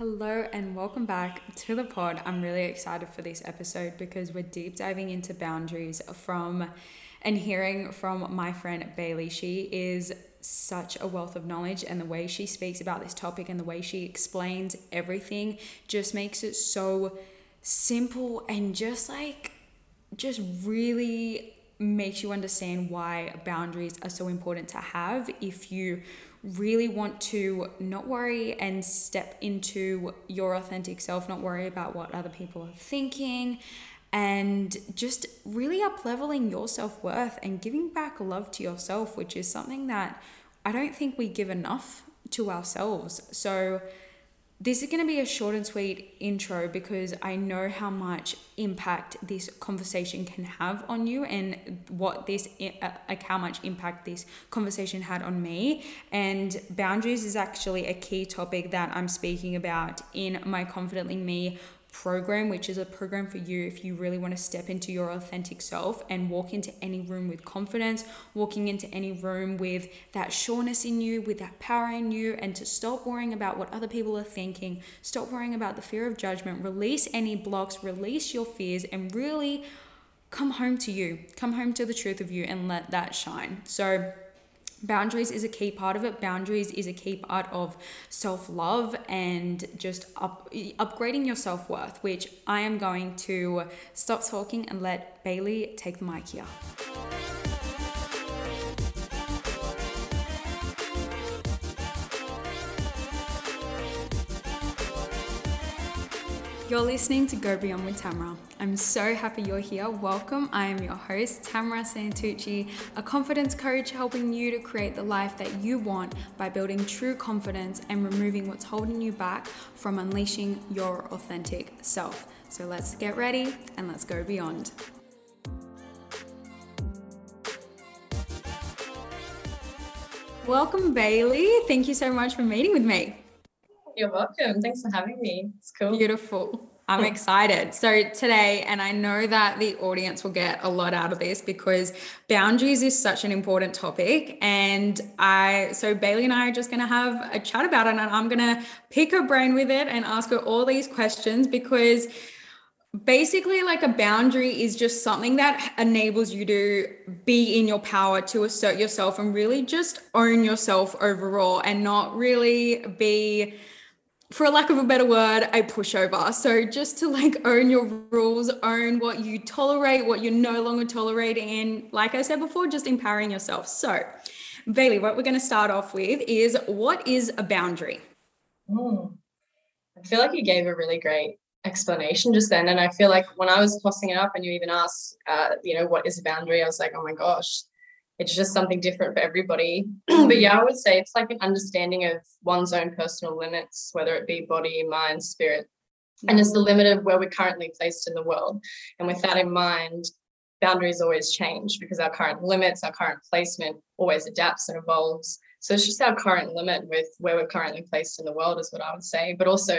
Hello and welcome back to the pod. I'm really excited for this episode because we're deep diving into boundaries from and hearing from my friend Bailey. She is such a wealth of knowledge and the way she speaks about this topic and the way she explains everything just makes it so simple and just like just really makes you understand why boundaries are so important to have if you really want to not worry and step into your authentic self, not worry about what other people are thinking, and just really up leveling your self worth and giving back love to yourself, which is something that I don't think we give enough to ourselves. So, this is going to be a short and sweet intro because I know how much impact this conversation can have on you and what this uh, like how much impact this conversation had on me. And boundaries is actually a key topic that I'm speaking about in my confidently me program, which is a program for you if you really want to step into your authentic self and walk into any room with confidence, walking into any room with that sureness in you, with that power in you, and to stop worrying about what other people are thinking, stop worrying about the fear of judgment, release any blocks, release your fears, and really come home to you, come home to the truth of you, and let that shine. So, boundaries is a key part of it. Boundaries is a key part of self-love and just up, upgrading your self-worth which i am going to stop talking and let bailey take the mic here You're listening to Go Beyond with Tamara. I'm so happy you're here. Welcome. I am your host, Tamara Santucci, a confidence coach helping you to create the life that you want by building true confidence and removing what's holding you back from unleashing your authentic self. So let's get ready and let's go beyond. Welcome, Bailey. Thank you so much for meeting with me. You're welcome. Thanks for having me. It's cool. Beautiful. I'm excited. So, today, and I know that the audience will get a lot out of this because boundaries is such an important topic. And I, so Bailey and I are just going to have a chat about it, and I'm going to pick her brain with it and ask her all these questions because basically like a boundary is just something that enables you to be in your power to assert yourself and really just own yourself overall and not really be for a lack of a better word, a pushover. So just to like own your rules, own what you tolerate, what you're no longer tolerating, and like I said before, just empowering yourself. So, Bailey, what we're going to start off with is what is a boundary? Mm. I feel like you gave a really great explanation just then, and I feel like when I was tossing it up, and you even asked, uh, you know, what is a boundary? I was like, oh my gosh, it's just something different for everybody. but mm-hmm. yeah, I would say it's like an understanding of one's own personal limits, whether it be body, mind, spirit, and it's the mm-hmm. limit of where we're currently placed in the world. And with that in mind, boundaries always change because our current limits, our current placement always adapts and evolves. So it's just our current limit with where we're currently placed in the world, is what I would say. But also,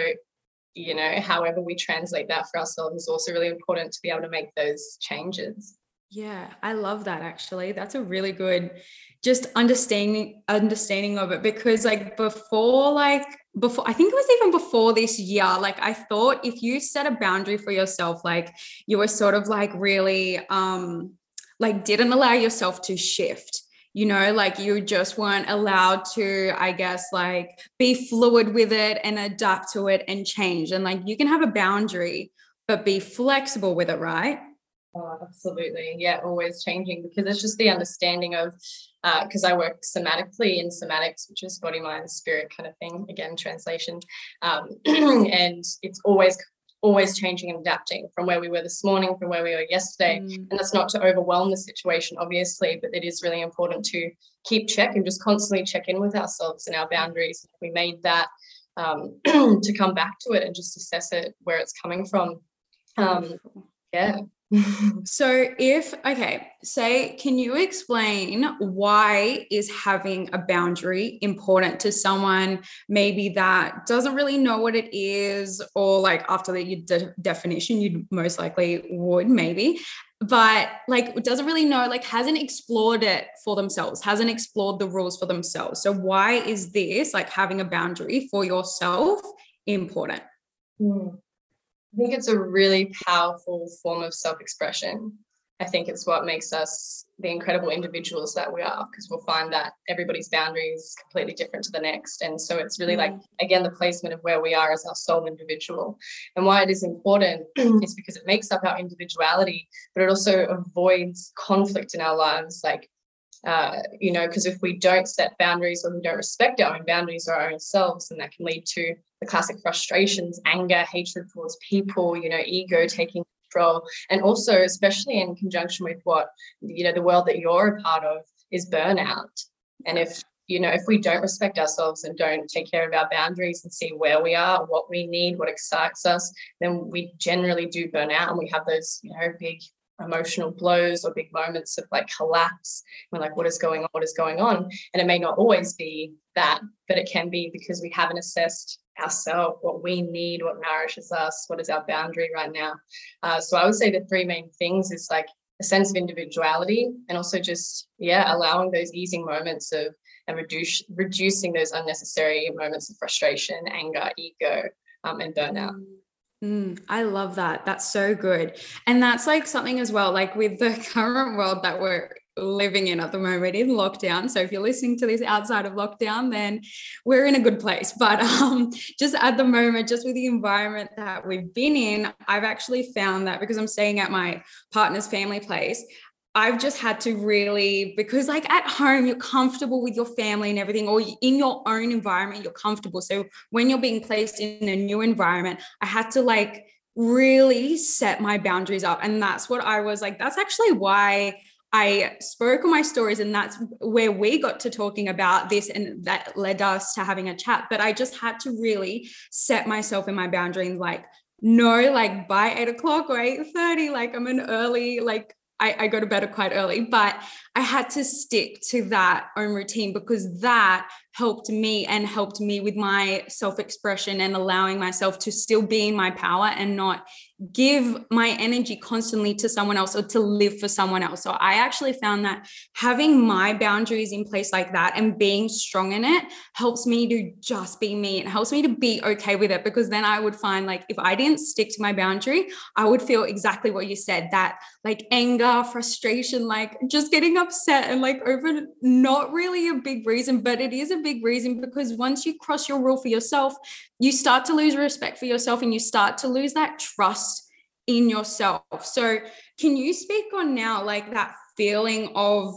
you know, however we translate that for ourselves is also really important to be able to make those changes. Yeah, I love that actually. That's a really good just understanding understanding of it because like before like before I think it was even before this year like I thought if you set a boundary for yourself like you were sort of like really um like didn't allow yourself to shift you know? Like you just weren't allowed to i guess like be fluid with it and adapt to it and change. And like you can have a boundary but be flexible with it right Oh, absolutely. Yeah, always changing because it's just the understanding of because uh, I work somatically in somatics, which is body, mind, spirit kind of thing. Again, translation. Um, and it's always always changing and adapting from where we were this morning, from where we were yesterday. Mm. And that's not to overwhelm the situation, obviously, but it is really important to keep check and just constantly check in with ourselves and our boundaries. We made that um, to come back to it and just assess it where it's coming from. Um, yeah so if okay say can you explain why is having a boundary important to someone maybe that doesn't really know what it is or like after the de- definition you most likely would maybe but like doesn't really know like hasn't explored it for themselves hasn't explored the rules for themselves so why is this like having a boundary for yourself important? Mm. I think it's a really powerful form of self expression. I think it's what makes us the incredible individuals that we are, because we'll find that everybody's boundary is completely different to the next. And so it's really mm. like, again, the placement of where we are as our sole individual. And why it is important is because it makes up our individuality, but it also avoids conflict in our lives. Like, uh, you know, because if we don't set boundaries or we don't respect our own boundaries or our own selves, then that can lead to the classic frustrations, anger, hatred towards people, you know, ego taking control. And also especially in conjunction with what you know the world that you're a part of is burnout. And if you know if we don't respect ourselves and don't take care of our boundaries and see where we are what we need what excites us then we generally do burn out and we have those you know big emotional blows or big moments of like collapse we're like what is going on what is going on and it may not always be that but it can be because we haven't assessed ourselves, what we need, what nourishes us, what is our boundary right now. Uh, so I would say the three main things is like a sense of individuality and also just, yeah, allowing those easing moments of and reduce, reducing those unnecessary moments of frustration, anger, ego, um, and burnout. Mm, I love that. That's so good. And that's like something as well, like with the current world that we're living in at the moment in lockdown. So if you're listening to this outside of lockdown, then we're in a good place. But um, just at the moment, just with the environment that we've been in, I've actually found that because I'm staying at my partner's family place, I've just had to really, because like at home, you're comfortable with your family and everything, or in your own environment, you're comfortable. So when you're being placed in a new environment, I had to like really set my boundaries up. And that's what I was like, that's actually why I spoke on my stories, and that's where we got to talking about this, and that led us to having a chat. But I just had to really set myself in my boundaries, like, no, like by eight o'clock or eight thirty, like I'm an early, like I, I go to bed quite early, but I had to stick to that own routine because that helped me and helped me with my self expression and allowing myself to still be in my power and not give my energy constantly to someone else or to live for someone else. So I actually found that having my boundaries in place like that and being strong in it helps me to just be me. It helps me to be okay with it because then I would find like if I didn't stick to my boundary, I would feel exactly what you said that like anger, frustration, like just getting upset and like over not really a big reason, but it is a big reason because once you cross your rule for yourself, you start to lose respect for yourself and you start to lose that trust in yourself. So, can you speak on now like that feeling of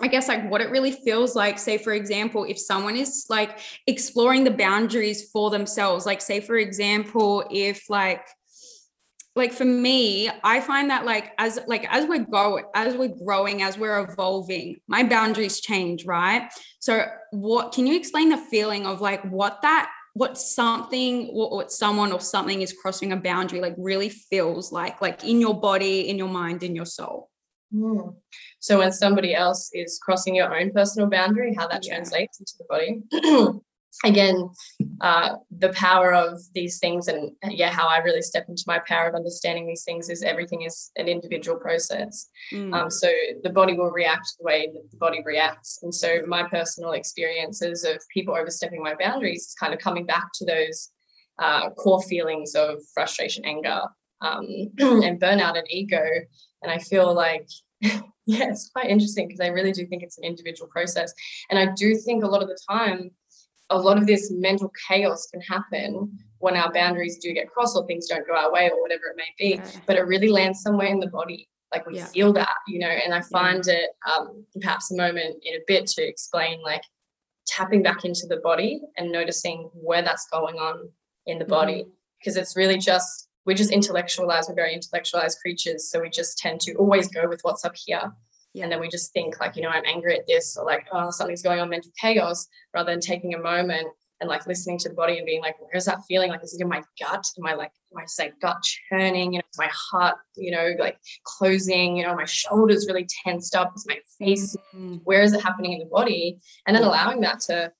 I guess like what it really feels like, say, for example, if someone is like exploring the boundaries for themselves, like, say, for example, if like, like for me i find that like as like as we're going as we're growing as we're evolving my boundaries change right so what can you explain the feeling of like what that what something what, what someone or something is crossing a boundary like really feels like like in your body in your mind in your soul mm. so when somebody else is crossing your own personal boundary how that yeah. translates into the body again uh, the power of these things and yeah how i really step into my power of understanding these things is everything is an individual process. Mm. um, so the body will react the way that the body reacts. And so my personal experiences of people overstepping my boundaries is kind of coming back to those uh, core feelings of frustration anger um, and burnout and ego. And i feel like yeah it's quite interesting because i really do think it's an individual process. And i do think a lot of the time a lot of this mental chaos can happen when our boundaries do get crossed or things don't go our way or whatever it may be. Yeah. But it really lands somewhere in the body. Like we yeah. feel that, you know, and I find yeah. it um, perhaps a moment in a bit to explain like tapping back into the body and noticing where that's going on in the body. Mm-hmm. Because it's really just, we're just intellectualized, we're very intellectualized creatures. So we just tend to always go with what's up here yeah. And then we just think like, you know, I'm angry at this or like, oh, something's going on, mental chaos, rather than taking a moment and like listening to the body and being like, where's that feeling? Like, is it in my gut? Am I like, am I say gut churning? You know, is my heart, you know, like closing? You know, my shoulders really tensed up? Is my face? Mm-hmm. Where is it happening in the body? And then allowing that to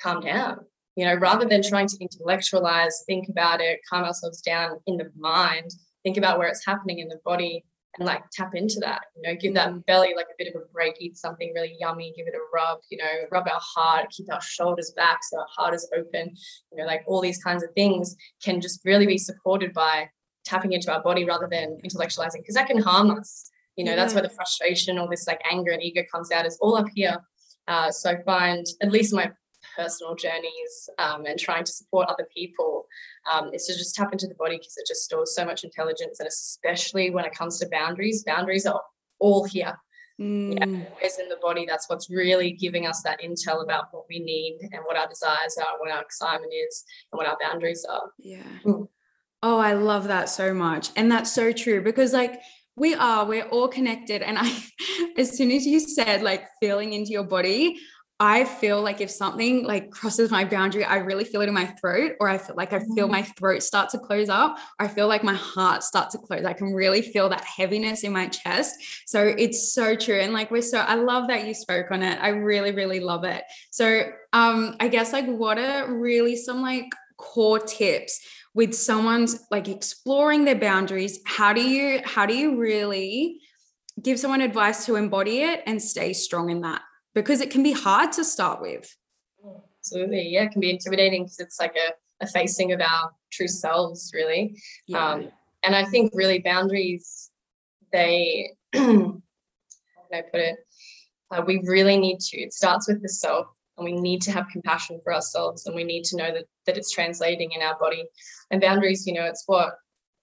calm down. You know, rather than trying to intellectualize, think about it, calm ourselves down in the mind, think about where it's happening in the body and like tap into that, you know, give that belly like a bit of a break, eat something really yummy, give it a rub, you know, rub our heart, keep our shoulders back so our heart is open, you know, like all these kinds of things can just really be supported by tapping into our body rather than intellectualizing, because that can harm us. You know, yeah. that's where the frustration all this like anger and ego comes out, is all up here. Uh, so I find, at least my personal journeys um, and trying to support other people um, is to just tap into the body because it just stores so much intelligence and especially when it comes to boundaries boundaries are all here mm. yeah, it's in the body that's what's really giving us that intel about what we need and what our desires are what our excitement is and what our boundaries are yeah mm. oh i love that so much and that's so true because like we are we're all connected and i as soon as you said like feeling into your body I feel like if something like crosses my boundary, I really feel it in my throat, or I feel like I feel my throat start to close up. I feel like my heart start to close. I can really feel that heaviness in my chest. So it's so true. And like we're so I love that you spoke on it. I really, really love it. So um I guess like what are really some like core tips with someone's like exploring their boundaries? How do you how do you really give someone advice to embody it and stay strong in that? Because it can be hard to start with. Absolutely. Yeah, it can be intimidating because it's like a, a facing of our true selves, really. Yeah. Um, and I think really boundaries, they, how can I put it? Uh, we really need to, it starts with the self and we need to have compassion for ourselves and we need to know that, that it's translating in our body. And boundaries, you know, it's what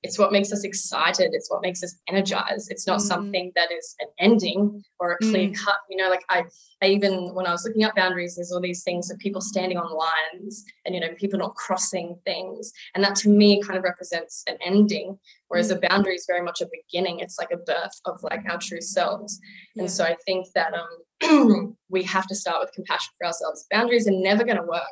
it's what makes us excited it's what makes us energized it's not mm. something that is an ending or a clear mm. cut you know like I, I even when i was looking up boundaries there's all these things of people standing on lines and you know people not crossing things and that to me kind of represents an ending whereas mm. a boundary is very much a beginning it's like a birth of like our true selves yeah. and so i think that um we have to start with compassion for ourselves boundaries are never going to work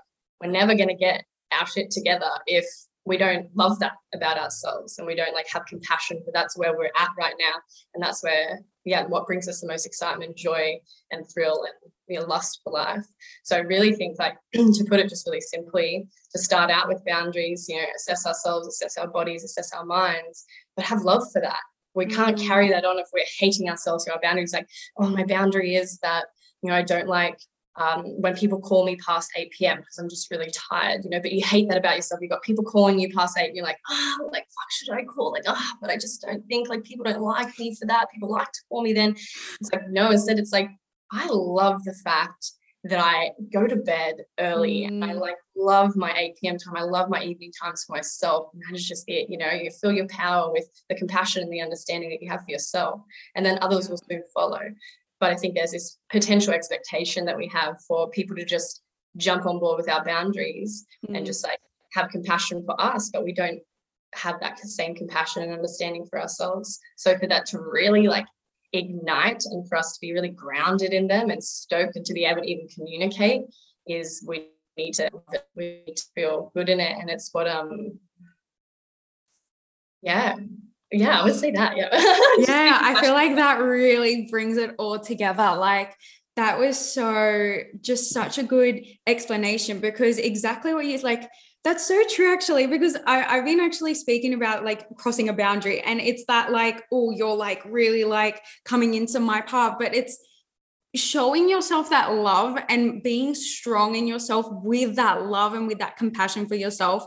we're never going to get our shit together if we don't love that about ourselves and we don't like have compassion but that's where we're at right now. And that's where yeah what brings us the most excitement joy and thrill and you know, lust for life. So i really think like to put it just really simply to start out with boundaries you know assess ourselves assess our bodies assess our minds but have love for that. We can't mm. carry that on if we're hating ourselves for our boundaries like oh my boundary is that you know i don't like um, when people call me past 8 p.m. because I'm just really tired, you know, but you hate that about yourself. You've got people calling you past eight and you're like, oh, like, fuck, should I call? Like, oh, but I just don't think like people don't like me for that. People like to call me then. It's like, no, instead it's like, I love the fact that I go to bed early mm. and I mm. like love my 8 p.m. time. I love my evening times for myself. And that is just it. You know, you feel your power with the compassion and the understanding that you have for yourself. And then others will soon follow but I think there's this potential expectation that we have for people to just jump on board with our boundaries mm. and just like have compassion for us, but we don't have that same compassion and understanding for ourselves. So for that to really like ignite and for us to be really grounded in them and stoked and to be able to even communicate is we need to we need to feel good in it and it's what um yeah yeah, I would say that. Yeah. yeah, I feel like that really brings it all together. Like that was so just such a good explanation because exactly what you like that's so true actually because I, i've been actually speaking about like crossing a boundary and it's that like oh you're like really like coming into my path but it's showing yourself that love and being strong in yourself with that love and with that compassion for yourself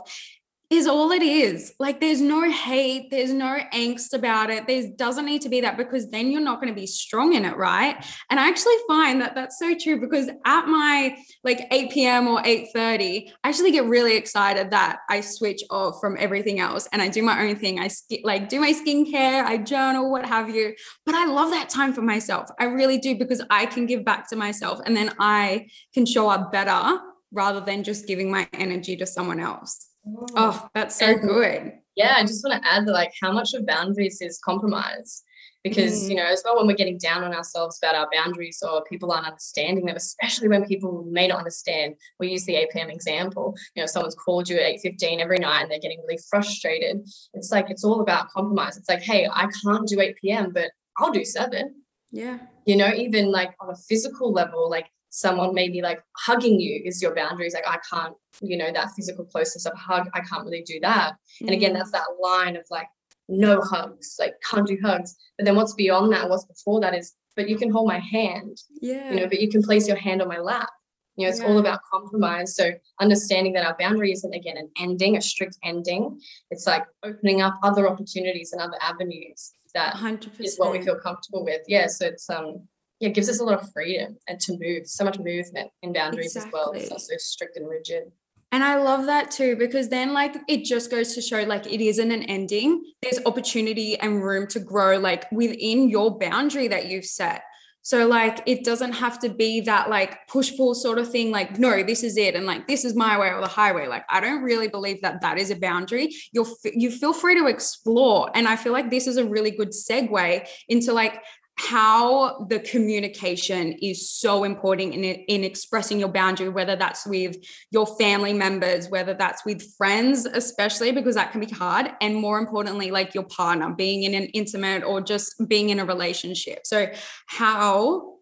is all it is. Like there's no hate, there's no angst about it. There doesn't need to be that because then you're not going to be strong in it, right? And I actually find that that's so true because at my like 8 p.m. or 8:30, I actually get really excited that I switch off from everything else and I do my own thing. I like do my skincare, I journal, what have you. But I love that time for myself. I really do because I can give back to myself and then I can show up better rather than just giving my energy to someone else. Oh, that's so and, good. Yeah, I just want to add that like how much of boundaries is compromise. Because, mm. you know, as well when we're getting down on ourselves about our boundaries or people aren't understanding them, especially when people may not understand. We use the 8 p.m. example. You know, someone's called you at 8:15 every night and they're getting really frustrated. It's like it's all about compromise. It's like, hey, I can't do 8 p.m., but I'll do seven. Yeah. You know, even like on a physical level, like someone maybe like hugging you is your boundaries like i can't you know that physical closeness of hug i can't really do that mm-hmm. and again that's mm. that line of like no hugs, like can't do hugs. But then what's beyond that, what's before that is, but you can hold my hand. Yeah. You know, but you can place your hand on my lap. You know, it's yeah. all about compromise. So understanding that our boundary isn't again an ending, a strict ending. It's like opening up other opportunities and other avenues that 100%. is what we feel comfortable with. Yeah. So it's um yeah, gives us a lot of freedom and to move, so much movement in boundaries exactly. as well. It's not so strict and rigid. And I love that too, because then like it just goes to show like it isn't an ending. There's opportunity and room to grow like within your boundary that you've set. So like it doesn't have to be that like push pull sort of thing like no this is it and like this is my way or the highway like I don't really believe that that is a boundary you're you feel free to explore and I feel like this is a really good segue into like how the communication is so important in, in expressing your boundary, whether that's with your family members, whether that's with friends, especially because that can be hard. And more importantly, like your partner, being in an intimate or just being in a relationship. So, how,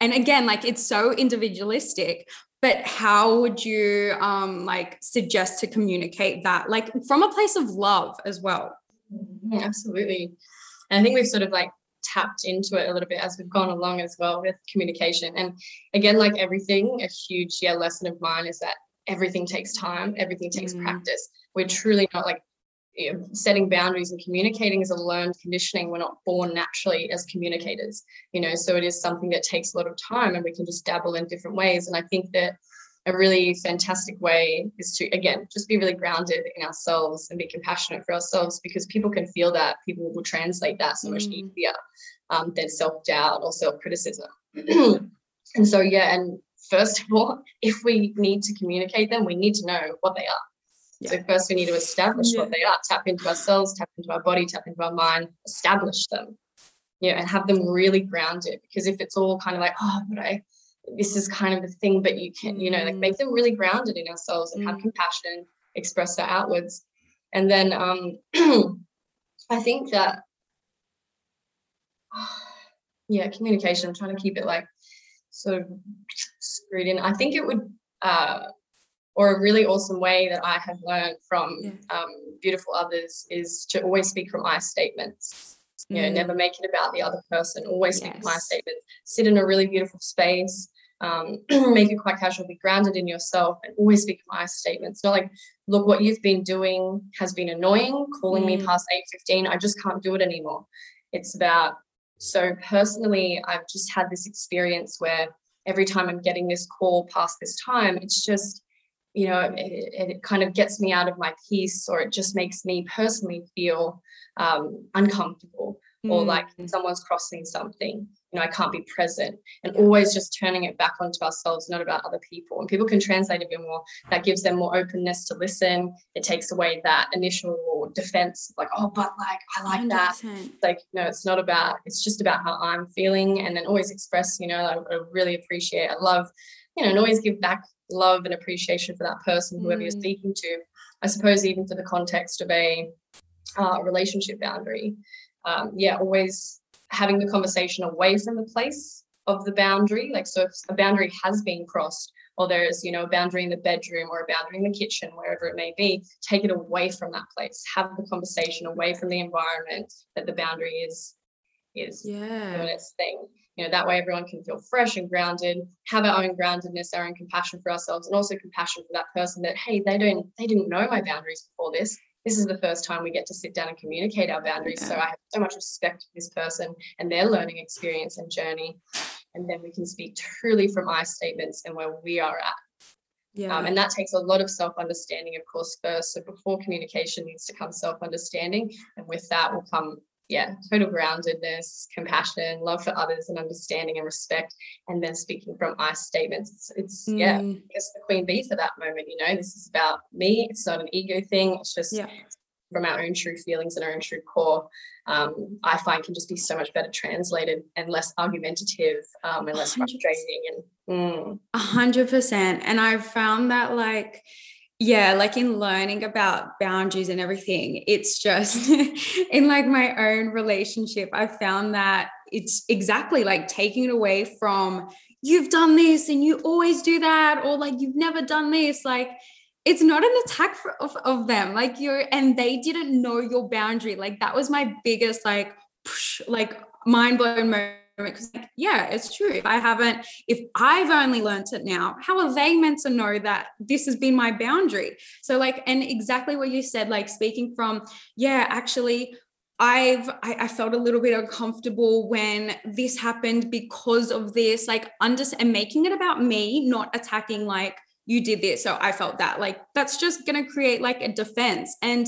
and again, like it's so individualistic, but how would you um, like suggest to communicate that, like from a place of love as well? Mm-hmm, absolutely. And I think we've sort of like tapped into it a little bit as we've gone along as well with communication. And again, like everything, a huge yeah lesson of mine is that everything takes time, everything takes mm. practice. We're truly not like you know, setting boundaries and communicating is a learned conditioning. We're not born naturally as communicators, you know. So it is something that takes a lot of time, and we can just dabble in different ways. And I think that a really fantastic way is to again just be really grounded in ourselves and be compassionate for ourselves because people can feel that people will translate that so much mm. easier um, than self-doubt or self-criticism and so yeah and first of all if we need to communicate them we need to know what they are yeah. so first we need to establish yeah. what they are tap into ourselves tap into our body tap into our mind establish them yeah and have them really grounded because if it's all kind of like oh but i this is kind of the thing, but you can, you know, like make mm. them really grounded in ourselves and mm. have compassion, express that outwards. And then um I think that yeah, communication, I'm trying to keep it like sort of screwed in. I think it would uh or a really awesome way that I have learned from yeah. um, beautiful others is to always speak from I statements. You know, mm. never make it about the other person. Always yes. speak my I statements. Sit in a really beautiful space um, make it quite casual, be grounded in yourself, and always speak my statements. Not like, look, what you've been doing has been annoying, calling mm. me past 8.15, I just can't do it anymore. It's about, so personally, I've just had this experience where every time I'm getting this call past this time, it's just, you know, it, it kind of gets me out of my peace or it just makes me personally feel um, uncomfortable mm. or like someone's crossing something you know, I can't be present and always just turning it back onto ourselves, not about other people. And people can translate a bit more. That gives them more openness to listen. It takes away that initial defense, like, oh, but like, I like 100%. that. like, no, it's not about, it's just about how I'm feeling. And then always express, you know, I, I really appreciate, I love, you know, and always give back love and appreciation for that person, whoever mm. you're speaking to. I suppose even for the context of a uh, relationship boundary. Um, yeah, always having the conversation away from the place of the boundary. Like, so if a boundary has been crossed, or there's, you know, a boundary in the bedroom or a boundary in the kitchen, wherever it may be, take it away from that place. Have the conversation away from the environment that the boundary is is yeah. doing its thing. You know, that way everyone can feel fresh and grounded, have our own groundedness, our own compassion for ourselves, and also compassion for that person that, hey, they don't they didn't know my boundaries before this this is the first time we get to sit down and communicate our boundaries. Yeah. So I have so much respect for this person and their learning experience and journey. And then we can speak truly from I statements and where we are at. Yeah. Um, and that takes a lot of self understanding, of course, first. So before communication needs to come self understanding. And with that will come, yeah, total groundedness, compassion, love for others, and understanding and respect. And then speaking from I statements. It's, it's mm. yeah, it's the queen bee for that moment. You know, this is about me. It's not an ego thing. It's just yeah from our own true feelings and our own true core, um, I find can just be so much better translated and less argumentative um, and less 100%. frustrating. And a hundred percent. And I've found that like, yeah, like in learning about boundaries and everything, it's just in like my own relationship, I found that it's exactly like taking it away from you've done this and you always do that, or like you've never done this. Like it's not an attack for, of, of them like you're and they didn't know your boundary like that was my biggest like like mind blown moment because like, yeah it's true if i haven't if i've only learned it now how are they meant to know that this has been my boundary so like and exactly what you said like speaking from yeah actually I've I, I, felt a little bit uncomfortable when this happened because of this, like under and making it about me, not attacking like you did this. So I felt that like that's just gonna create like a defense. And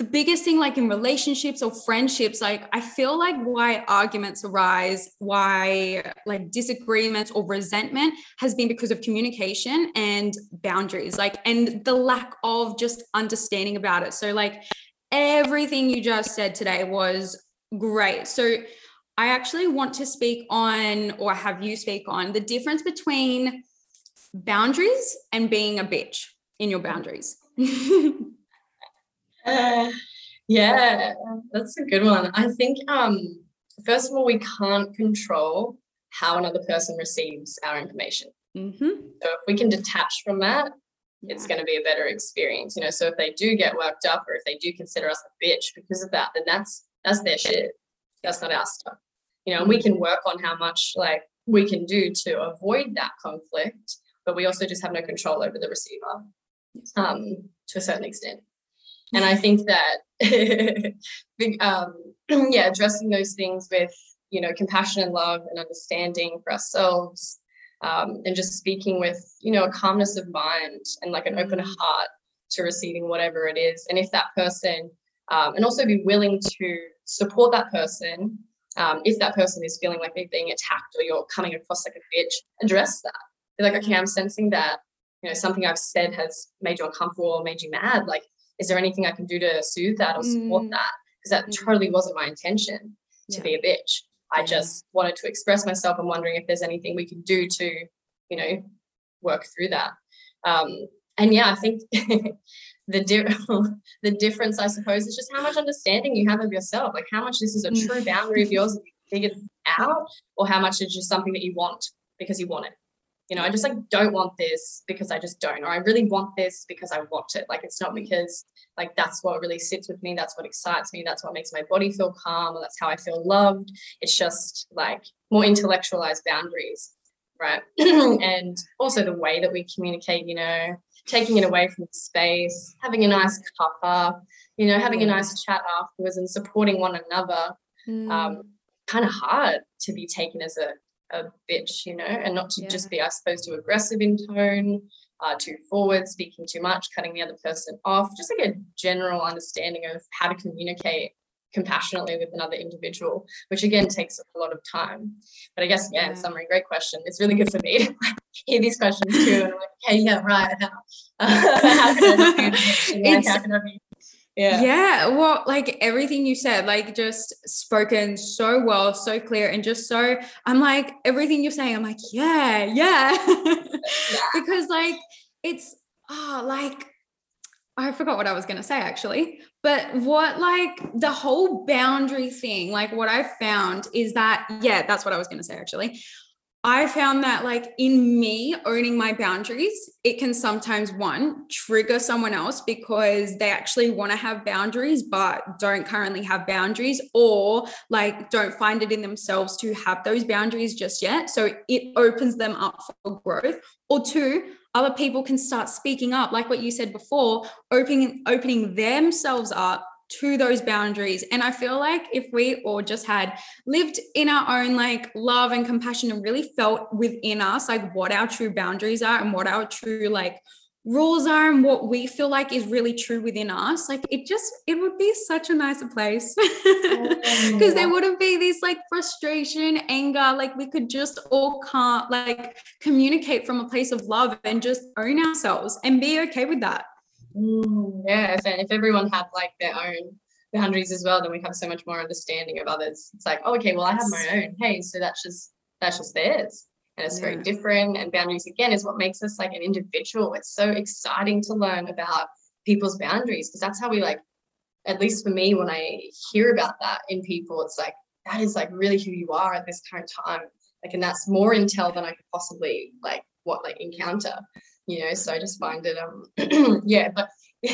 the biggest thing, like in relationships or friendships, like I feel like why arguments arise, why like disagreements or resentment has been because of communication and boundaries, like and the lack of just understanding about it. So like everything you just said today was great. So I actually want to speak on, or have you speak on, the difference between boundaries and being a bitch in your boundaries. uh, yeah, that's a good one. I think, um, first of all, we can't control how another person receives our information. Mm-hmm. So if we can detach from that, yeah. it's going to be a better experience you know so if they do get worked up or if they do consider us a bitch because of that then that's that's their shit that's not our stuff you know and we mm-hmm. can work on how much like we can do to avoid that conflict but we also just have no control over the receiver um to a certain extent and i think that um yeah addressing those things with you know compassion and love and understanding for ourselves um, and just speaking with you know a calmness of mind and like an open mm. heart to receiving whatever it is. And if that person um, and also be willing to support that person um, if that person is feeling like they're being attacked or you're coming across like a bitch address that. Be like okay i'm sensing that you know something i've said has made you uncomfortable or made you mad. Like is there anything i can do to soothe that or support mm. that because that mm. totally wasn't my intention to yeah. be a bitch I just wanted to express myself. I'm wondering if there's anything we can do to, you know, work through that. Um, and yeah, I think the di- the difference, I suppose, is just how much understanding you have of yourself. Like how much this is a mm. true boundary of yours that you figured out, or how much is just something that you want because you want it you know, I just like don't want this because I just don't, or I really want this because I want it. Like it's not because like that's what really sits with me, that's what excites me, that's what makes my body feel calm, or that's how I feel loved. It's just like more intellectualized boundaries, right? and also the way that we communicate, you know, taking it away from space, having a nice cuppa, you know, having a nice chat afterwards and supporting one another. Mm. Um, kind of hard to be taken as a a bitch, you know, and not to yeah. just be, I suppose, too aggressive in tone, uh, too forward, speaking too much, cutting the other person off, just like a general understanding of how to communicate compassionately with another individual, which again takes a lot of time. But I guess, yeah, yeah. in summary, great question. It's really good for me to hear these questions too. And I'm like, hey, yeah, right. How, how can I, how can I be yeah yeah well like everything you said like just spoken so well so clear and just so i'm like everything you're saying i'm like yeah yeah, yeah. because like it's oh like I forgot what I was going to say actually. But what like the whole boundary thing, like what I found is that, yeah, that's what I was going to say actually. I found that, like, in me owning my boundaries, it can sometimes one trigger someone else because they actually want to have boundaries, but don't currently have boundaries, or like don't find it in themselves to have those boundaries just yet. So it opens them up for growth. Or two, other people can start speaking up, like what you said before, opening opening themselves up to those boundaries. And I feel like if we all just had lived in our own like love and compassion and really felt within us like what our true boundaries are and what our true like rules are and what we feel like is really true within us like it just it would be such a nicer place. Because there oh. wouldn't be this like frustration anger like we could just all can't like communicate from a place of love and just own ourselves and be okay with that Mm, yeah, if, if everyone had like their own boundaries as well, then we have so much more understanding of others. It's like, oh, okay, well, I have my own. Hey, so that's just that's just theirs, and it's yeah. very different. And boundaries again is what makes us like an individual. It's so exciting to learn about people's boundaries because that's how we like. At least for me, when I hear about that in people, it's like that is like really who you are at this current time. Like, and that's more intel than I could possibly like what like encounter you know, so I just find it um yeah, but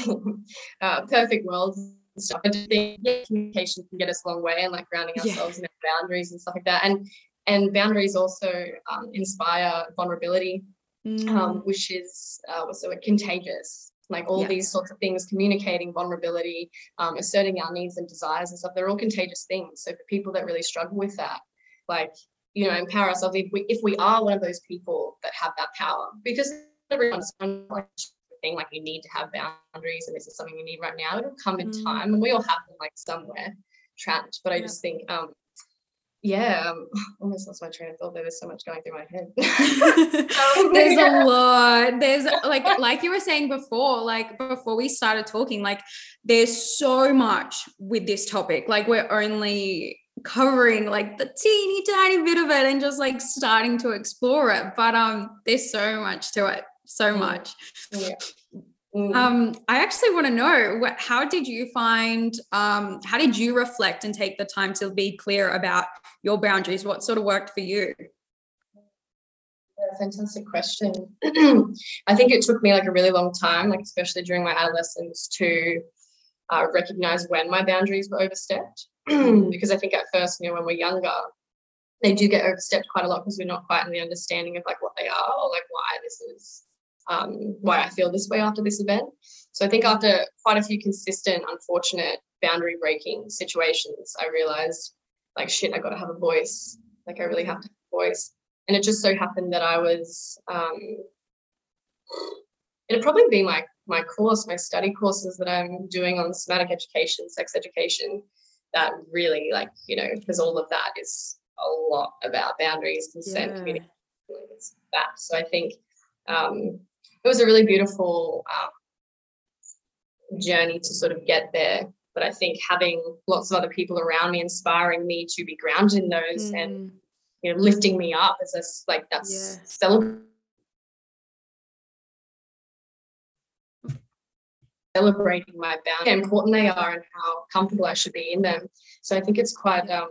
uh, perfect world stuff. I just think yeah, communication can get us a long way and like grounding ourselves yeah. in our boundaries and stuff like that. And and boundaries also um, inspire vulnerability, mm. um, which is uh, what's the word contagious. Like all yeah. these sorts of things, communicating vulnerability, um, asserting our needs and desires and stuff, they're all contagious things. So for people that really struggle with that, like you know, empower ourselves if we if we are one of those people that have that power, because everyone's thing like you need to have boundaries and this is something you need right now. It'll come in mm. time, and we all have them like somewhere trapped. But I just think um yeah, um, almost lost my train of thought. There was so much going through my head. um, There's yeah. a lot. There's like like you were saying before, like before we started talking, like there's so much with this topic. Like we're only covering like the teeny tiny bit of it and just like starting to explore it. But um there's so much to it. So mm. much. Yeah. Mm. Um, I actually want to know what, how did you find, um, how did you reflect and take the time to be clear about your boundaries? What sort of worked for you? Yeah, fantastic question. I think it took me like a really long time, like especially during my adolescence, to uh, recognize when my boundaries were overstepped. because I think at first, you know, when we're younger, they do get overstepped quite a lot because we're not quite in the understanding of like what they are or like why this is um, why I feel this way after this event. So I think after quite a few consistent, unfortunate boundary breaking situations, I realized like shit, I got to have a voice. Like I really have to have a voice. And it just so happened that I was. Um, it had probably been like my course, my study courses that I'm doing on somatic education, sex education, that really like you know because all of that is a lot about boundaries, consent, yeah. communication, that. So I think um, it was a really beautiful um, journey to sort of get there. But I think having lots of other people around me inspiring me to be grounded in those mm. and you know lifting me up as a like that's yeah. celebrating celebrating my boundaries, how important they are and how comfortable I should be in them. So I think it's quite um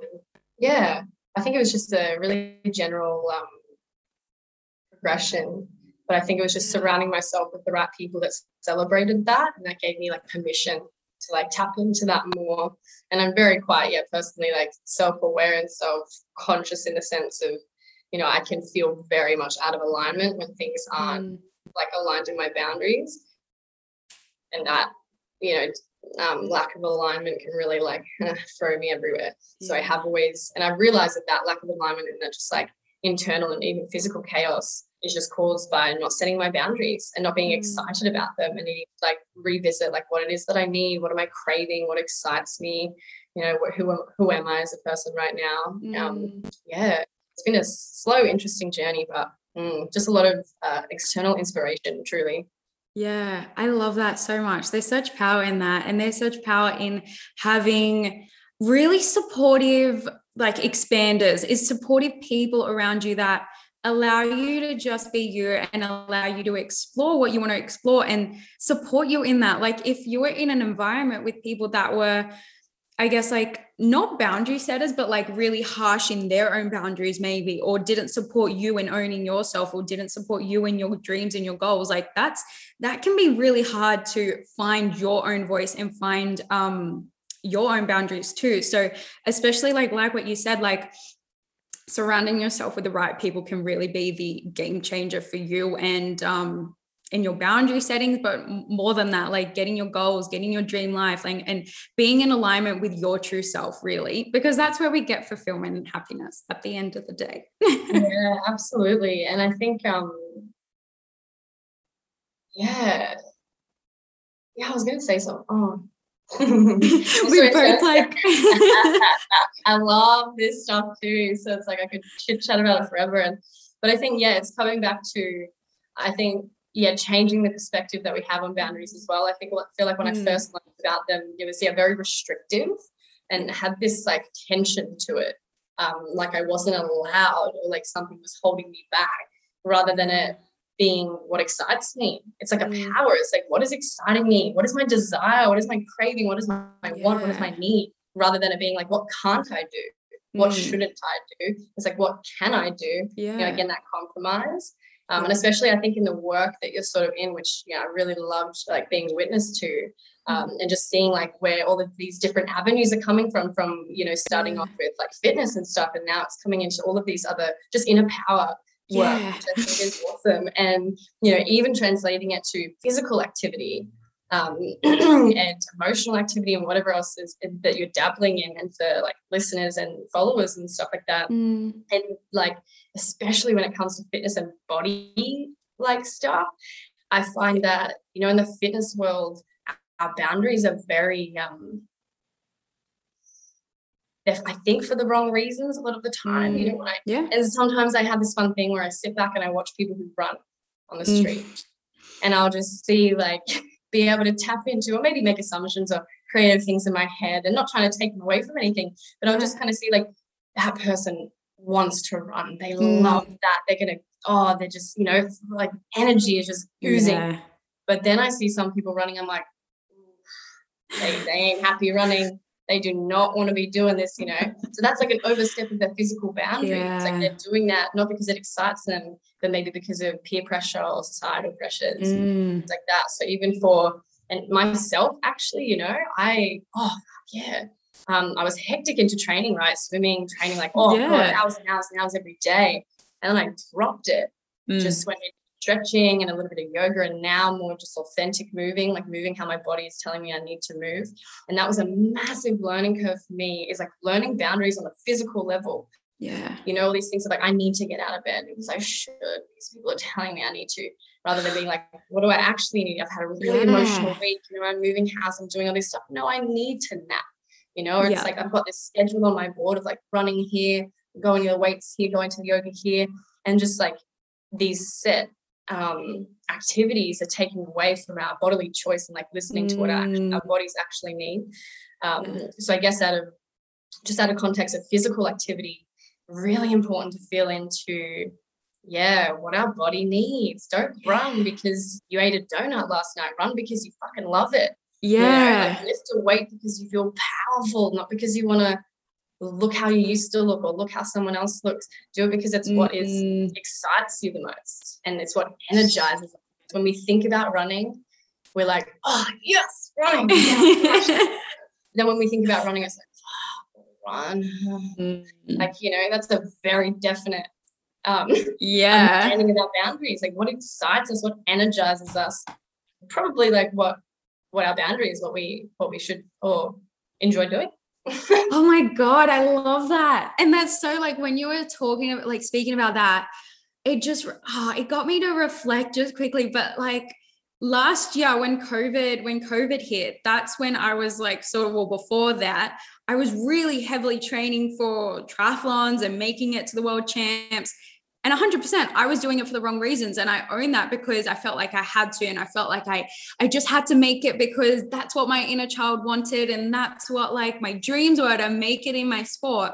yeah, I think it was just a really general um progression but I think it was just surrounding myself with the right people that celebrated that. And that gave me like permission to like tap into that more. And I'm very quite, yeah, personally like self-aware and self-conscious in the sense of, you know, I can feel very much out of alignment when things aren't mm. like aligned in my boundaries. And that, you know, um, lack of alignment can really like throw me everywhere. Yeah. So I have always, and I've realized that that lack of alignment and that just like internal and even physical chaos is just caused by not setting my boundaries and not being mm. excited about them and need like revisit like what it is that I need, what am I craving, what excites me, you know, who who am I as a person right now? Um, mm. Um, yeah, it's been a slow, interesting journey, but mm, just a lot of uh, external inspiration, truly. Yeah, I love that so much. There's such power in that, and there's such power in having really supportive like expanders is supportive people around you that allow you to just be you and allow you to explore what you want to explore and support you in that. Like if you were in an environment with people that were, I guess, like not boundary setters, but like really harsh in their own boundaries, maybe, or didn't support you in owning yourself, or didn't support you in your dreams and your goals, like that's that can be really hard to find your own voice and find um your own boundaries too. So especially like like what you said, like surrounding yourself with the right people can really be the game changer for you and um in your boundary settings but more than that like getting your goals getting your dream life like, and being in alignment with your true self really because that's where we get fulfillment and happiness at the end of the day. Yeah absolutely and i think um yeah. Yeah i was gonna say something oh we both like I love this stuff too. So it's like I could chit chat about it forever. And but I think yeah, it's coming back to I think yeah, changing the perspective that we have on boundaries as well. I think I feel like when mm. I first learned about them, it was yeah very restrictive and had this like tension to it, um, like I wasn't allowed or like something was holding me back, rather than it being what excites me. It's like a mm. power. It's like, what is exciting me? What is my desire? What is my craving? What is my, my yeah. want? What is my need? Rather than it being like, what can't I do? What mm. shouldn't I do? It's like, what can I do? Yeah. You know, again, that compromise. Um, and especially I think in the work that you're sort of in, which yeah, I really loved like being witness to, um, mm-hmm. and just seeing like where all of these different avenues are coming from, from you know starting off with like fitness and stuff, and now it's coming into all of these other just inner power work, yeah. which I think is awesome. And you know, even translating it to physical activity um, and emotional activity and whatever else is that you're dabbling in and for like listeners and followers and stuff like that mm. and like especially when it comes to fitness and body like stuff i find that you know in the fitness world our boundaries are very um I think for the wrong reasons a lot of the time, mm. you know, I, yeah. and sometimes I have this fun thing where I sit back and I watch people who run on the mm. street mm. and I'll just see like be able to tap into or maybe make assumptions or creative things in my head and not trying to take them away from anything, but I'll just kind of see like that person wants to run. They mm. love that. They're gonna, oh, they're just, you know, like energy is just oozing. Yeah. But then I see some people running, I'm like, they, they ain't happy running. They do not want to be doing this, you know. So that's like an overstep of their physical boundary. Yeah. It's like they're doing that not because it excites them, but maybe because of peer pressure or societal pressures, mm. like that. So even for and myself, actually, you know, I oh yeah, um, I was hectic into training, right? Swimming, training, like oh yeah. God, hours and hours and hours every day, and then I dropped it. Mm. Just went stretching and a little bit of yoga and now more just authentic moving like moving how my body is telling me i need to move. And that was a massive learning curve for me is like learning boundaries on a physical level. Yeah. You know all these things are like i need to get out of bed because i should these people are telling me i need to rather than being like what do i actually need? I've had a really yeah. emotional week you know i'm moving house i'm doing all this stuff. No i need to nap. You know yeah. it's like i've got this schedule on my board of like running here going to the weights here going to the yoga here and just like these set um, activities are taking away from our bodily choice and like listening to what our, mm. our bodies actually need. Um, so I guess out of just out of context of physical activity, really important to feel into yeah, what our body needs. Don't run because you ate a donut last night. Run because you fucking love it. Yeah. You know, like lift a weight because you feel powerful, not because you want to look how you used to look or look how someone else looks. Do it because it's mm-hmm. what is mm-hmm. excites you the most and it's what energizes. Us. When we think about running, we're like, oh yes, running. then when we think about running, it's like, oh, run. Mm-hmm. Like you know, that's a very definite um yeah understanding of our boundaries. Like what excites us, what energizes us. Probably like what what our boundary is, what we what we should or enjoy doing oh my god i love that. And that's so like when you were talking about like speaking about that it just oh, it got me to reflect just quickly. But like last year when covid when covid hit that's when i was like sort of well before that i was really heavily training for triathlons and making it to the world champs and 100% i was doing it for the wrong reasons and i own that because i felt like i had to and i felt like i i just had to make it because that's what my inner child wanted and that's what like my dreams were to make it in my sport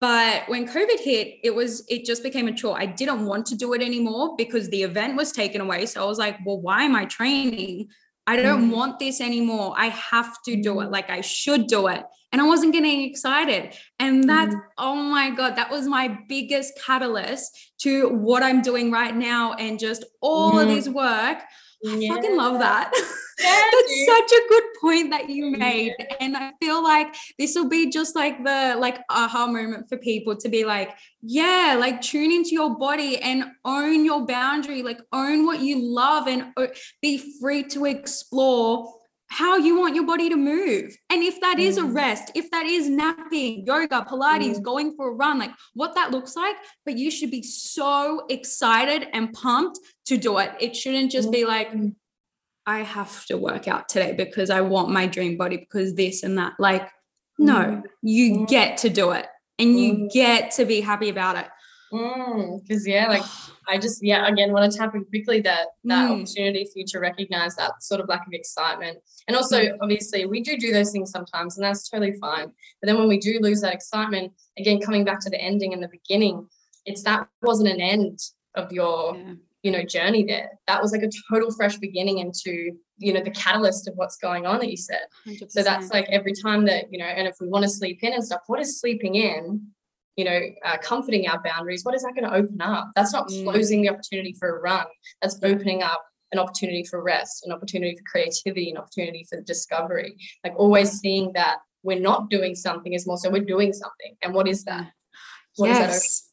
but when covid hit it was it just became a chore i didn't want to do it anymore because the event was taken away so i was like well why am i training I don't mm. want this anymore. I have to do it. Mm. Like I should do it. And I wasn't getting excited. And that, mm. oh my God, that was my biggest catalyst to what I'm doing right now and just all mm. of this work I yeah. fucking love that. Yeah, That's such a good point that you made. Yeah. And I feel like this will be just like the like aha moment for people to be like, yeah, like tune into your body and own your boundary, like own what you love and be free to explore how you want your body to move. And if that mm. is a mm. rest, if that is napping, yoga, Pilates, mm. going for a run, like what that looks like, but you should be so excited and pumped to do it. It shouldn't just mm. be like, mm. I have to work out today because I want my dream body because this and that. Like, no, mm. you get to do it and you get to be happy about it. Because, yeah, like I just yeah again want to tap in quickly that that mm. opportunity for you to recognize that sort of lack of excitement and also mm. obviously we do do those things sometimes and that's totally fine but then when we do lose that excitement again coming back to the ending and the beginning it's that wasn't an end of your yeah. you know journey there that was like a total fresh beginning into you know the catalyst of what's going on that you said 100%. so that's like every time that you know and if we want to sleep in and stuff what is sleeping in you know, uh, comforting our boundaries, what is that going to open up? That's not mm. closing the opportunity for a run. That's opening up an opportunity for rest, an opportunity for creativity, an opportunity for discovery. Like always seeing that we're not doing something is more so we're doing something. And what is that? What yes.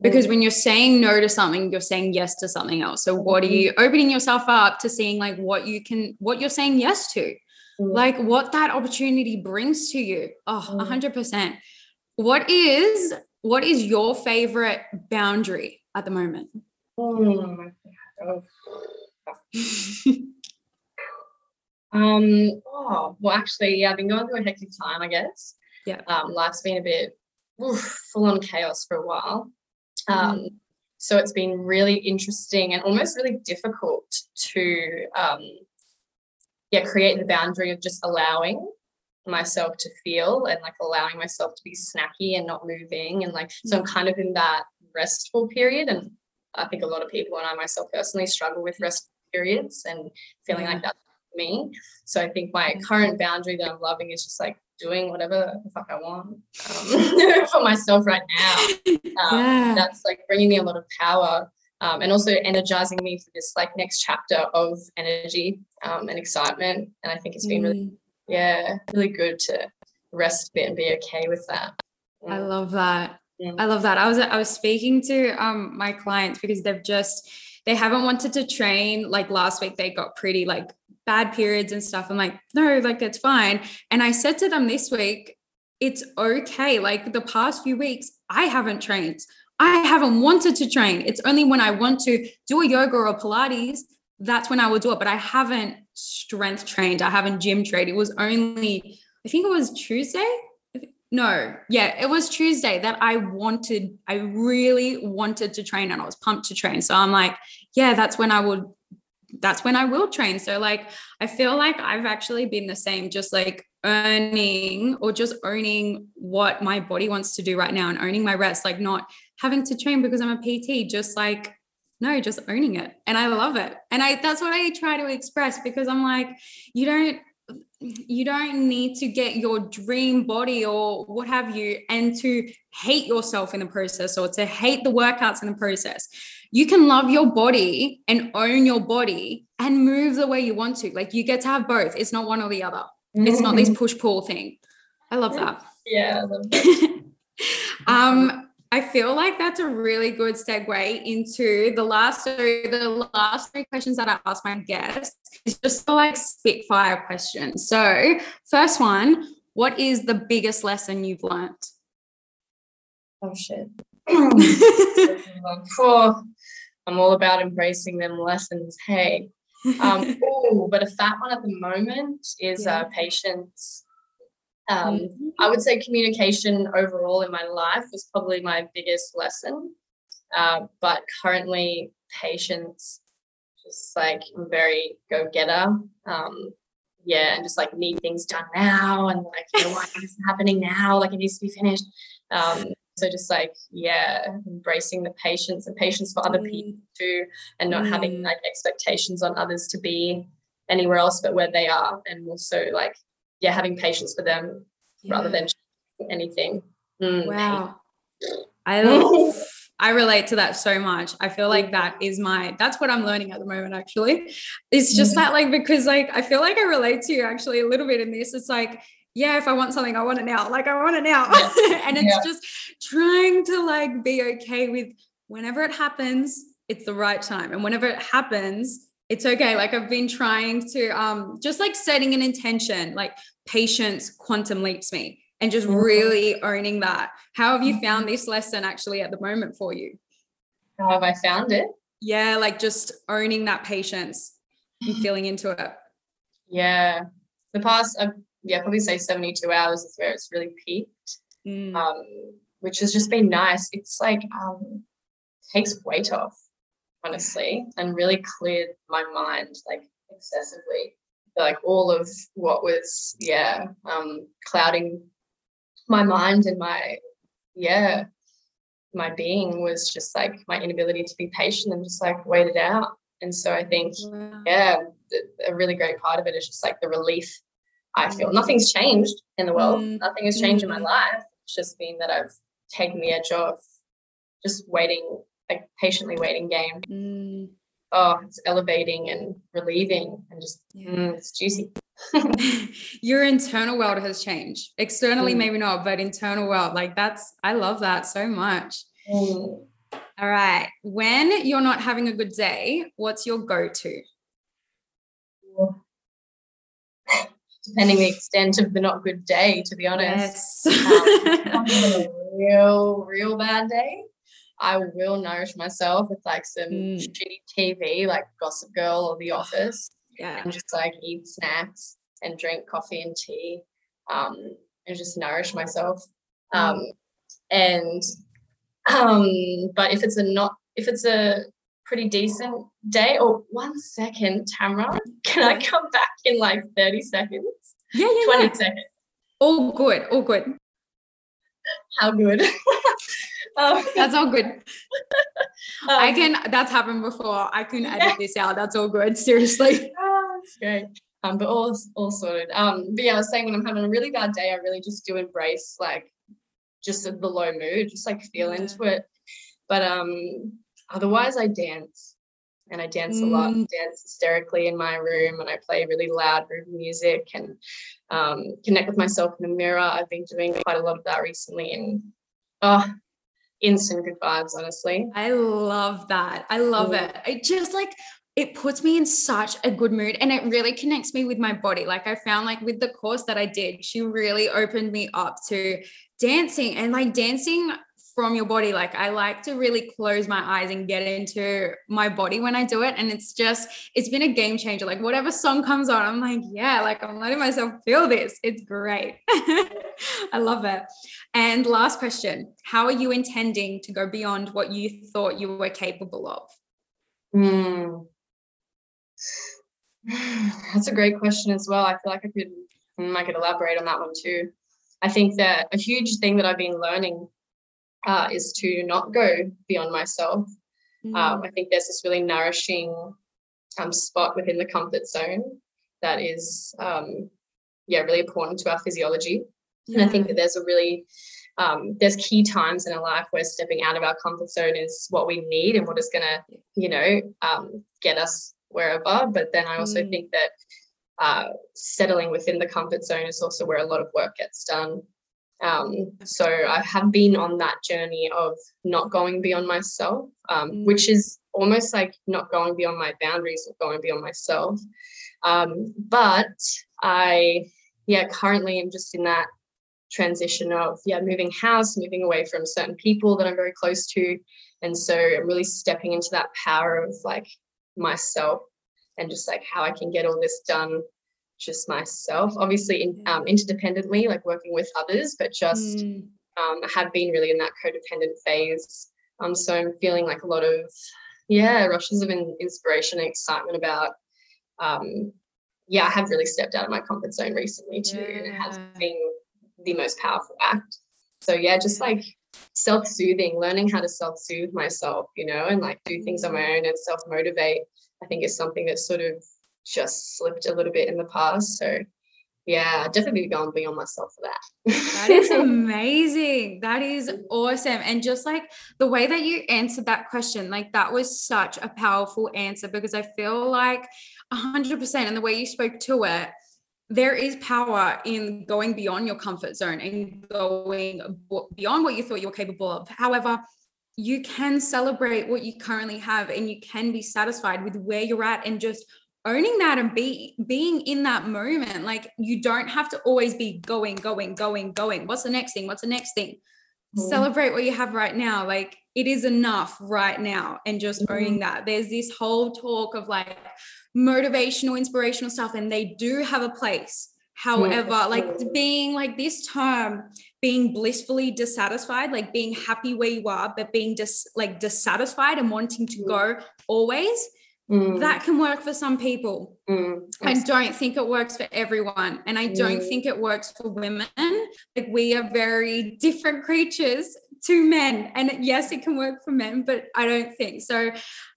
because when you're saying no to something, you're saying yes to something else. So what are mm-hmm. you opening yourself up to seeing like what you can, what you're saying yes to? Mm. Like what that opportunity brings to you. Oh, mm. 100%. What is what is your favorite boundary at the moment? Mm. Oh. um, oh, well, actually, yeah, I've been going through a hectic time, I guess. Yeah. Um, life's been a bit full on chaos for a while. Um, mm. So it's been really interesting and almost really difficult to, um, yeah, create the boundary of just allowing myself to feel and like allowing myself to be snacky and not moving and like so I'm kind of in that restful period and I think a lot of people and I myself personally struggle with rest periods and feeling yeah. like that's me. So I think my current boundary that I'm loving is just like doing whatever the fuck I want um, for myself right now. Um, yeah. That's like bringing me a lot of power um, and also energizing me for this like next chapter of energy um, and excitement. And I think it's been mm. really, yeah, really good to rest a bit and be okay with that. Mm. I love that. Mm. I love that. I was I was speaking to um my clients because they've just they haven't wanted to train. Like last week, they got pretty like bad periods and stuff. I'm like, no, like that's fine. And I said to them this week, it's okay. Like the past few weeks, I haven't trained. I haven't wanted to train. It's only when I want to do a yoga or a Pilates, that's when I will do it. But I haven't strength trained. I haven't gym trained. It was only, I think it was Tuesday no, yeah, it was Tuesday that I wanted, I really wanted to train and I was pumped to train. So I'm like, yeah, that's when I would, that's when I will train. So like, I feel like I've actually been the same, just like earning or just owning what my body wants to do right now and owning my rest, like not having to train because I'm a PT, just like, no, just owning it. And I love it. And I, that's what I try to express because I'm like, you don't, you don't need to get your dream body or what have you and to hate yourself in the process or to hate the workouts in the process. You can love your body and own your body and move the way you want to. Like you get to have both. It's not one or the other. Mm-hmm. It's not this push pull thing. I love that. Yeah. um I feel like that's a really good segue into the last so the last three questions that I ask my guests is just like spitfire questions. So first one, what is the biggest lesson you've learned? Oh shit. oh, I'm all about embracing them lessons. Hey. Um, oh, but a fat one at the moment is yeah. uh, patience um, mm-hmm. I would say communication overall in my life was probably my biggest lesson. Uh, but currently, patience, just like I'm very go getter. Um, yeah, and just like need things done now, and like you know why is happening now? Like it needs to be finished. Um, so just like yeah, embracing the patience and patience for other mm. people too, and not mm. having like expectations on others to be anywhere else but where they are, and also like yeah, having patience for them yeah. rather than anything. Mm, wow. I love, I relate to that so much. I feel like that is my that's what I'm learning at the moment actually. It's just mm. that like because like I feel like I relate to you actually a little bit in this. It's like yeah, if I want something, I want it now. Like I want it now. Yeah. and it's yeah. just trying to like be okay with whenever it happens, it's the right time. And whenever it happens, it's okay. Like I've been trying to um just like setting an intention, like patience quantum leaps me and just mm-hmm. really owning that. How have you found mm-hmm. this lesson actually at the moment for you? How have I found it? Yeah, like just owning that patience and feeling into it. Yeah. The past, uh, yeah, probably say 72 hours is where it's really peaked, mm. um, which has just been nice. It's like, um, takes weight off honestly, and really cleared my mind like excessively. Like all of what was, yeah, um, clouding my mind and my, yeah, my being was just like my inability to be patient and just like wait it out. And so I think, yeah, a really great part of it is just like the relief I feel. Mm. Nothing's changed in the world. Mm. Nothing has changed mm. in my mm. life. It's just been that I've taken the edge off, just waiting, like patiently waiting game. Mm. Oh, it's elevating and relieving and just yeah. mm, it's juicy. Your internal world has changed. Externally, mm. maybe not, but internal world, like that's I love that so much. Mm. All right. When you're not having a good day, what's your go-to? Depending the extent of the not good day, to be honest. Yes. um, real, real bad day. I will nourish myself with like some mm. shitty TV, like Gossip Girl or The Office. Yeah. And just like eat snacks and drink coffee and tea um, and just nourish myself. Um, mm. and um, but if it's a not if it's a pretty decent day, or oh, one second, Tamra, can I come back in like 30 seconds? Yeah, yeah. 20 yeah. seconds. All good, all good. How good? um, that's all good. Um, I can. That's happened before. I can edit yeah. this out. That's all good. Seriously. Oh, that's great. Um, but all all sorted. Um, but yeah, I was saying when I'm having a really bad day, I really just do embrace like just the low mood, just like feel into it. But um, otherwise, I dance and I dance a lot, mm. dance hysterically in my room, and I play really loud room music and um, connect with myself in the mirror. I've been doing quite a lot of that recently, and oh, instant good vibes, honestly. I love that. I love mm. it. It just like it puts me in such a good mood and it really connects me with my body. Like I found like with the course that I did, she really opened me up to dancing and like dancing from your body. Like I like to really close my eyes and get into my body when I do it. And it's just, it's been a game changer. Like whatever song comes on, I'm like, yeah, like I'm letting myself feel this. It's great. I love it. And last question How are you intending to go beyond what you thought you were capable of? Mm. That's a great question as well. I feel like I could I could elaborate on that one too. I think that a huge thing that I've been learning uh, is to not go beyond myself. Mm. Um, I think there's this really nourishing um, spot within the comfort zone that is, um, yeah, really important to our physiology. Yeah. And I think that there's a really um, there's key times in our life where stepping out of our comfort zone is what we need and what is going to, you know, um, get us wherever. But then I also mm. think that uh, settling within the comfort zone is also where a lot of work gets done. Um, so I have been on that journey of not going beyond myself, um, mm. which is almost like not going beyond my boundaries or going beyond myself. Um, but I, yeah, currently I'm just in that transition of yeah moving house moving away from certain people that i'm very close to and so i'm really stepping into that power of like myself and just like how i can get all this done just myself obviously in, um, interdependently like working with others but just mm. um, i have been really in that codependent phase um, so i'm feeling like a lot of yeah rushes of inspiration and excitement about um, yeah i have really stepped out of my comfort zone recently too yeah. and it has been the most powerful act. So yeah, just like self-soothing, learning how to self-soothe myself, you know, and like do things on my own and self-motivate, I think is something that sort of just slipped a little bit in the past. So yeah, definitely going beyond myself for that. that is amazing. That is awesome. And just like the way that you answered that question, like that was such a powerful answer because I feel like 100% and the way you spoke to it, there is power in going beyond your comfort zone and going beyond what you thought you were capable of. However, you can celebrate what you currently have and you can be satisfied with where you're at and just owning that and be being in that moment like you don't have to always be going going going going what's the next thing what's the next thing mm. celebrate what you have right now like it is enough right now and just mm. owning that there's this whole talk of like motivational, inspirational stuff, and they do have a place. However, yeah. like being like this term, being blissfully dissatisfied, like being happy where you are, but being dis like dissatisfied and wanting to go always, mm. that can work for some people. Mm. I don't think it works for everyone. And I don't mm. think it works for women. Like we are very different creatures to men. And yes, it can work for men, but I don't think so.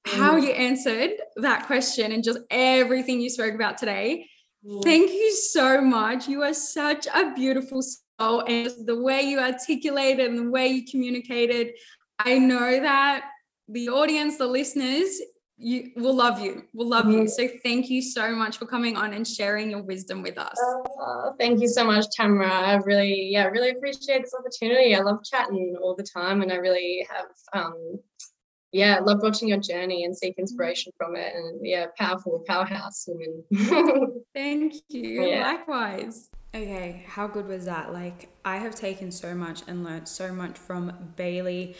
How mm. you answered that question and just everything you spoke about today. Mm. Thank you so much. You are such a beautiful soul. and the way you articulated and the way you communicated. I know that the audience, the listeners, you will love you. We'll love you. So thank you so much for coming on and sharing your wisdom with us. Uh, thank you so much tamara. I really yeah really appreciate this opportunity. I love chatting all the time and i really have um yeah love watching your journey and seek inspiration from it. And yeah powerful powerhouse women thank you. Yeah. likewise. Okay how good was that? Like i have taken so much and learned so much from bailey.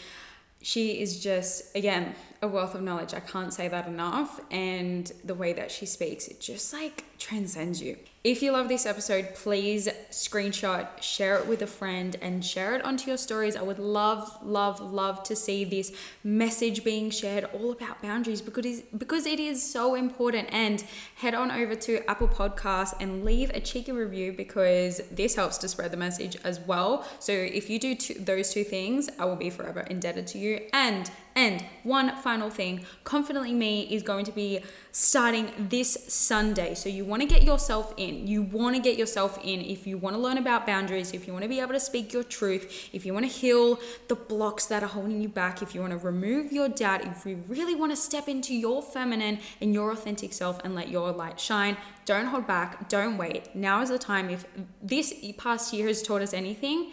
She is just again a wealth of knowledge i can't say that enough and the way that she speaks it just like transcends you if you love this episode, please screenshot, share it with a friend, and share it onto your stories. I would love, love, love to see this message being shared all about boundaries because because it is so important. And head on over to Apple Podcasts and leave a cheeky review because this helps to spread the message as well. So if you do two, those two things, I will be forever indebted to you. And and one final thing Confidently Me is going to be starting this Sunday. So you want to get yourself in. You want to get yourself in if you want to learn about boundaries, if you want to be able to speak your truth, if you want to heal the blocks that are holding you back, if you want to remove your doubt, if you really want to step into your feminine and your authentic self and let your light shine. Don't hold back. Don't wait. Now is the time. If this past year has taught us anything,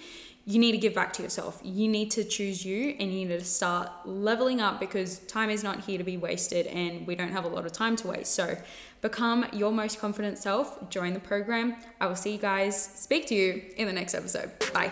you need to give back to yourself. You need to choose you and you need to start leveling up because time is not here to be wasted and we don't have a lot of time to waste. So become your most confident self, join the program. I will see you guys, speak to you in the next episode. Bye.